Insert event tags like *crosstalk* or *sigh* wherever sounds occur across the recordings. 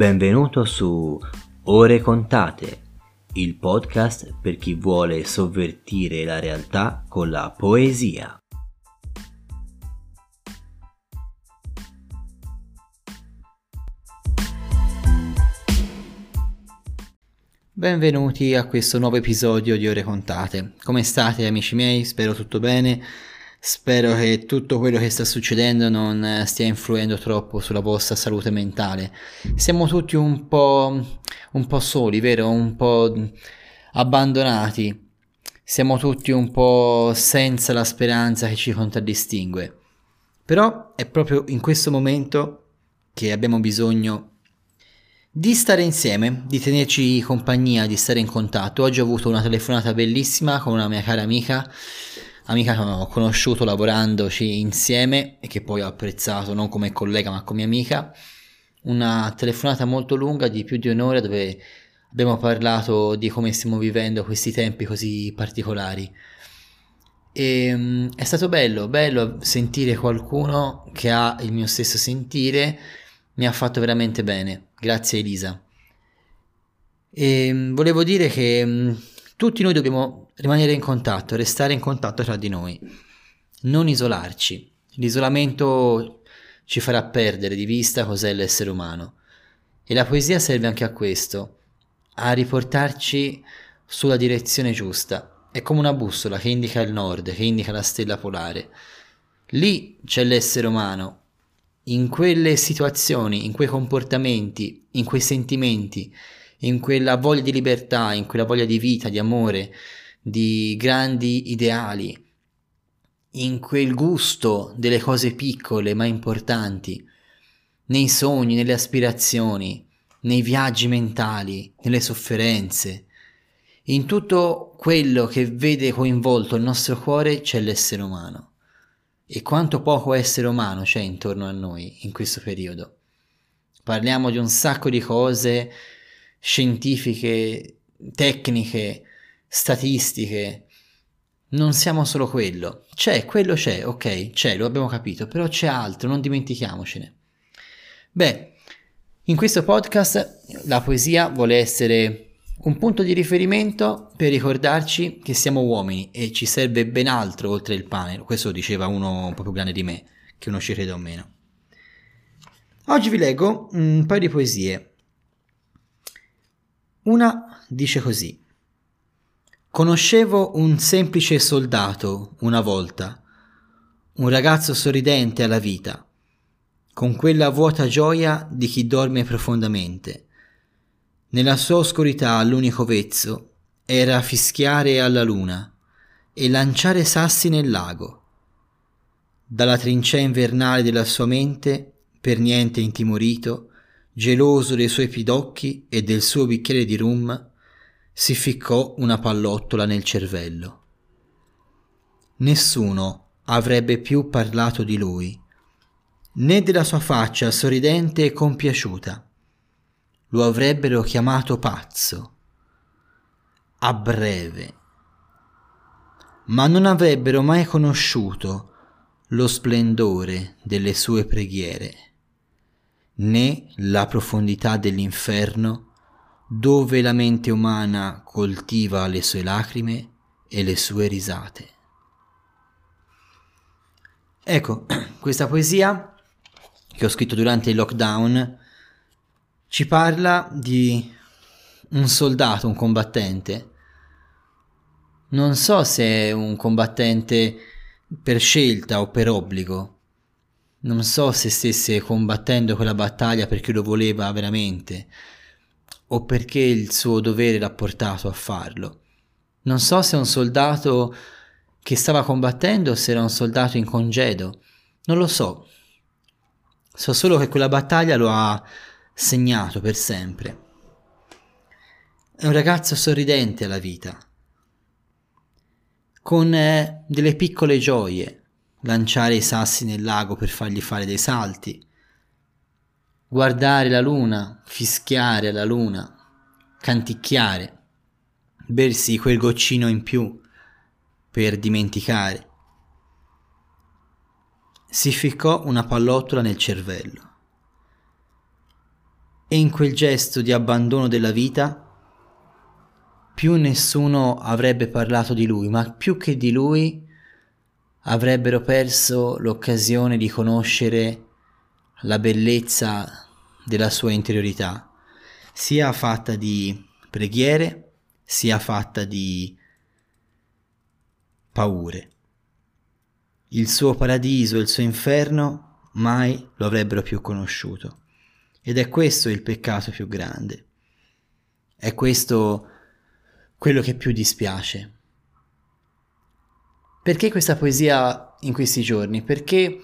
Benvenuto su Ore Contate, il podcast per chi vuole sovvertire la realtà con la poesia. Benvenuti a questo nuovo episodio di Ore Contate. Come state amici miei? Spero tutto bene. Spero che tutto quello che sta succedendo non stia influendo troppo sulla vostra salute mentale. Siamo tutti un po', un po' soli, vero? Un po' abbandonati. Siamo tutti un po' senza la speranza che ci contraddistingue. Però è proprio in questo momento che abbiamo bisogno di stare insieme, di tenerci compagnia, di stare in contatto. Oggi ho avuto una telefonata bellissima con una mia cara amica, amica che ho conosciuto lavorandoci insieme e che poi ho apprezzato non come collega ma come amica. Una telefonata molto lunga di più di un'ora dove abbiamo parlato di come stiamo vivendo questi tempi così particolari. E um, è stato bello, bello sentire qualcuno che ha il mio stesso sentire mi ha fatto veramente bene. Grazie Elisa. E mm, volevo dire che mm, tutti noi dobbiamo rimanere in contatto, restare in contatto tra di noi, non isolarci. L'isolamento ci farà perdere di vista cos'è l'essere umano. E la poesia serve anche a questo, a riportarci sulla direzione giusta. È come una bussola che indica il nord, che indica la stella polare. Lì c'è l'essere umano, in quelle situazioni, in quei comportamenti, in quei sentimenti, in quella voglia di libertà, in quella voglia di vita, di amore, di grandi ideali, in quel gusto delle cose piccole ma importanti, nei sogni, nelle aspirazioni, nei viaggi mentali, nelle sofferenze. In tutto quello che vede coinvolto il nostro cuore c'è l'essere umano e quanto poco essere umano c'è intorno a noi in questo periodo. Parliamo di un sacco di cose scientifiche, tecniche, statistiche. Non siamo solo quello. C'è, quello c'è, ok, c'è, lo abbiamo capito, però c'è altro, non dimentichiamocene. Beh, in questo podcast la poesia vuole essere un punto di riferimento per ricordarci che siamo uomini e ci serve ben altro oltre il pane. Questo diceva uno un po' più grande di me, che uno ci crede o meno. Oggi vi leggo un paio di poesie. Una dice così. Conoscevo un semplice soldato una volta, un ragazzo sorridente alla vita, con quella vuota gioia di chi dorme profondamente nella sua oscurità l'unico vezzo era fischiare alla luna e lanciare sassi nel lago. Dalla trincea invernale della sua mente, per niente intimorito, geloso dei suoi pidocchi e del suo bicchiere di rum, si ficcò una pallottola nel cervello. Nessuno avrebbe più parlato di lui, né della sua faccia sorridente e compiaciuta lo avrebbero chiamato pazzo. A breve. Ma non avrebbero mai conosciuto lo splendore delle sue preghiere, né la profondità dell'inferno dove la mente umana coltiva le sue lacrime e le sue risate. Ecco, *clears throat* questa poesia che ho scritto durante il lockdown ci parla di un soldato, un combattente. Non so se è un combattente per scelta o per obbligo. Non so se stesse combattendo quella battaglia perché lo voleva veramente o perché il suo dovere l'ha portato a farlo. Non so se un soldato che stava combattendo o se era un soldato in congedo. Non lo so. So solo che quella battaglia lo ha segnato per sempre. È un ragazzo sorridente alla vita, con eh, delle piccole gioie, lanciare i sassi nel lago per fargli fare dei salti, guardare la luna, fischiare alla luna, canticchiare, bersi quel goccino in più per dimenticare. Si ficcò una pallottola nel cervello e in quel gesto di abbandono della vita più nessuno avrebbe parlato di lui, ma più che di lui avrebbero perso l'occasione di conoscere la bellezza della sua interiorità, sia fatta di preghiere, sia fatta di paure. Il suo paradiso il suo inferno mai lo avrebbero più conosciuto. Ed è questo il peccato più grande. È questo quello che più dispiace. Perché questa poesia in questi giorni? Perché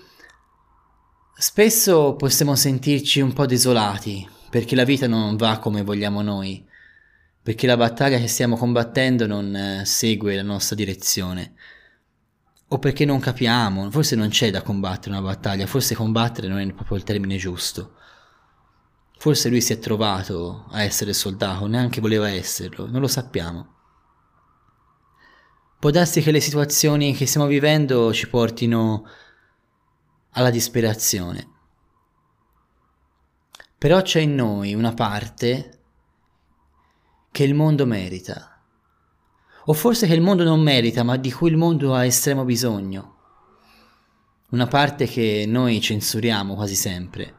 spesso possiamo sentirci un po' desolati, perché la vita non va come vogliamo noi, perché la battaglia che stiamo combattendo non eh, segue la nostra direzione, o perché non capiamo, forse non c'è da combattere una battaglia, forse combattere non è proprio il termine giusto. Forse lui si è trovato a essere soldato, neanche voleva esserlo, non lo sappiamo. Può darsi che le situazioni che stiamo vivendo ci portino alla disperazione. Però c'è in noi una parte che il mondo merita. O forse che il mondo non merita, ma di cui il mondo ha estremo bisogno. Una parte che noi censuriamo quasi sempre.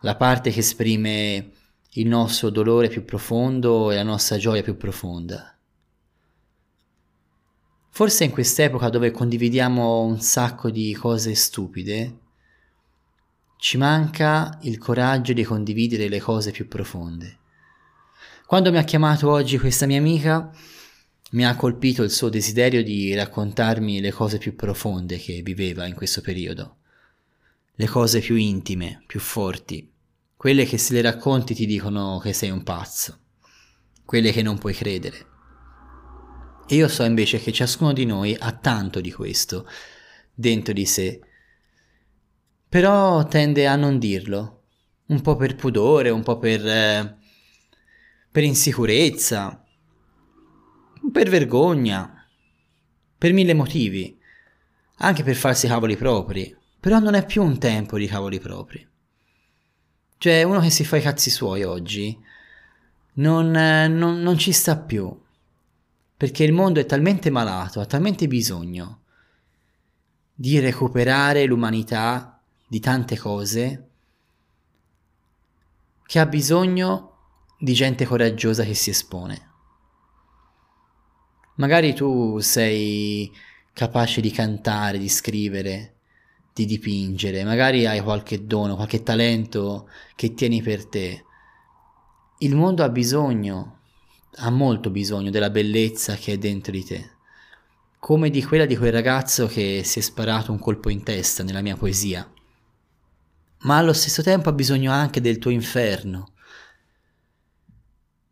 La parte che esprime il nostro dolore più profondo e la nostra gioia più profonda. Forse in quest'epoca dove condividiamo un sacco di cose stupide, ci manca il coraggio di condividere le cose più profonde. Quando mi ha chiamato oggi questa mia amica, mi ha colpito il suo desiderio di raccontarmi le cose più profonde che viveva in questo periodo, le cose più intime, più forti, quelle che se le racconti ti dicono che sei un pazzo, quelle che non puoi credere. E io so invece che ciascuno di noi ha tanto di questo dentro di sé, però tende a non dirlo, un po' per pudore, un po' per, eh, per insicurezza, per vergogna, per mille motivi, anche per farsi cavoli propri, però non è più un tempo di cavoli propri. Cioè, uno che si fa i cazzi suoi oggi non, eh, non, non ci sta più perché il mondo è talmente malato, ha talmente bisogno di recuperare l'umanità di tante cose, che ha bisogno di gente coraggiosa che si espone. Magari tu sei capace di cantare, di scrivere, di dipingere, magari hai qualche dono, qualche talento che tieni per te. Il mondo ha bisogno ha molto bisogno della bellezza che è dentro di te, come di quella di quel ragazzo che si è sparato un colpo in testa nella mia poesia, ma allo stesso tempo ha bisogno anche del tuo inferno.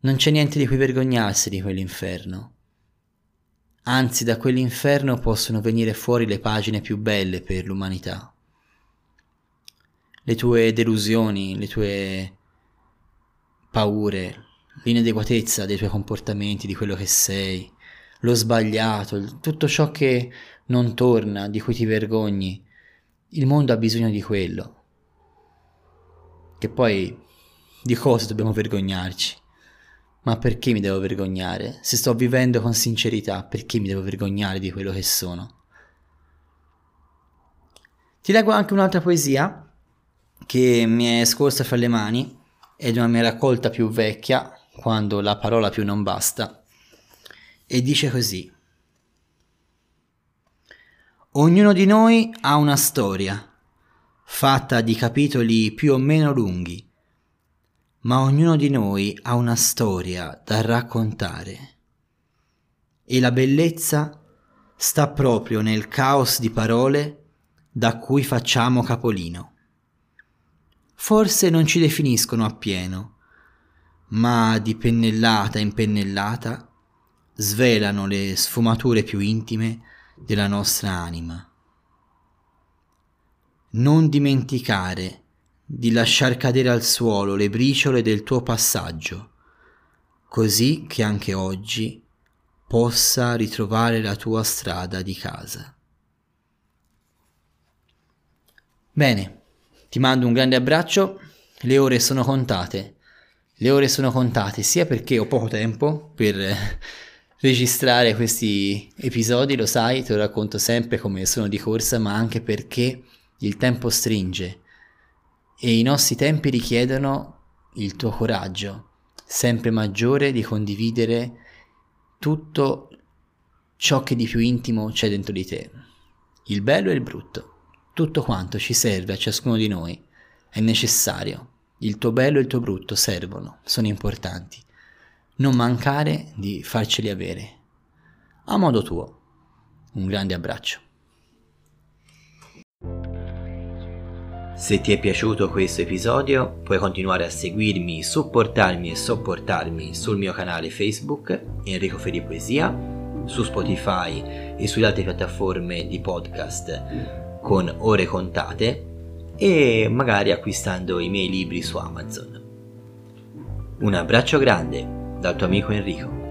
Non c'è niente di cui vergognarsi di quell'inferno. Anzi, da quell'inferno possono venire fuori le pagine più belle per l'umanità. Le tue delusioni, le tue paure, l'inadeguatezza dei tuoi comportamenti, di quello che sei, lo sbagliato, tutto ciò che non torna, di cui ti vergogni. Il mondo ha bisogno di quello. Che poi di cosa dobbiamo vergognarci? Ma perché mi devo vergognare? Se sto vivendo con sincerità, perché mi devo vergognare di quello che sono? Ti leggo anche un'altra poesia che mi è scorsa fra le mani, è una mia raccolta più vecchia, quando la parola più non basta, e dice così. Ognuno di noi ha una storia, fatta di capitoli più o meno lunghi, ma ognuno di noi ha una storia da raccontare. E la bellezza sta proprio nel caos di parole da cui facciamo capolino. Forse non ci definiscono appieno, ma di pennellata in pennellata svelano le sfumature più intime della nostra anima. Non dimenticare di lasciar cadere al suolo le briciole del tuo passaggio, così che anche oggi possa ritrovare la tua strada di casa. Bene, ti mando un grande abbraccio le ore sono contate. Le ore sono contate sia perché ho poco tempo per registrare questi episodi, lo sai, te lo racconto sempre come sono di corsa, ma anche perché il tempo stringe e i nostri tempi richiedono il tuo coraggio sempre maggiore di condividere tutto ciò che di più intimo c'è dentro di te, il bello e il brutto, tutto quanto ci serve a ciascuno di noi è necessario, il tuo bello e il tuo brutto servono, sono importanti, non mancare di farceli avere, a modo tuo. Un grande abbraccio. Se ti è piaciuto questo episodio puoi continuare a seguirmi, supportarmi e sopportarmi sul mio canale Facebook Enrico Feri Poesia, su Spotify e sulle altre piattaforme di podcast con ore contate e magari acquistando i miei libri su Amazon. Un abbraccio grande dal tuo amico Enrico.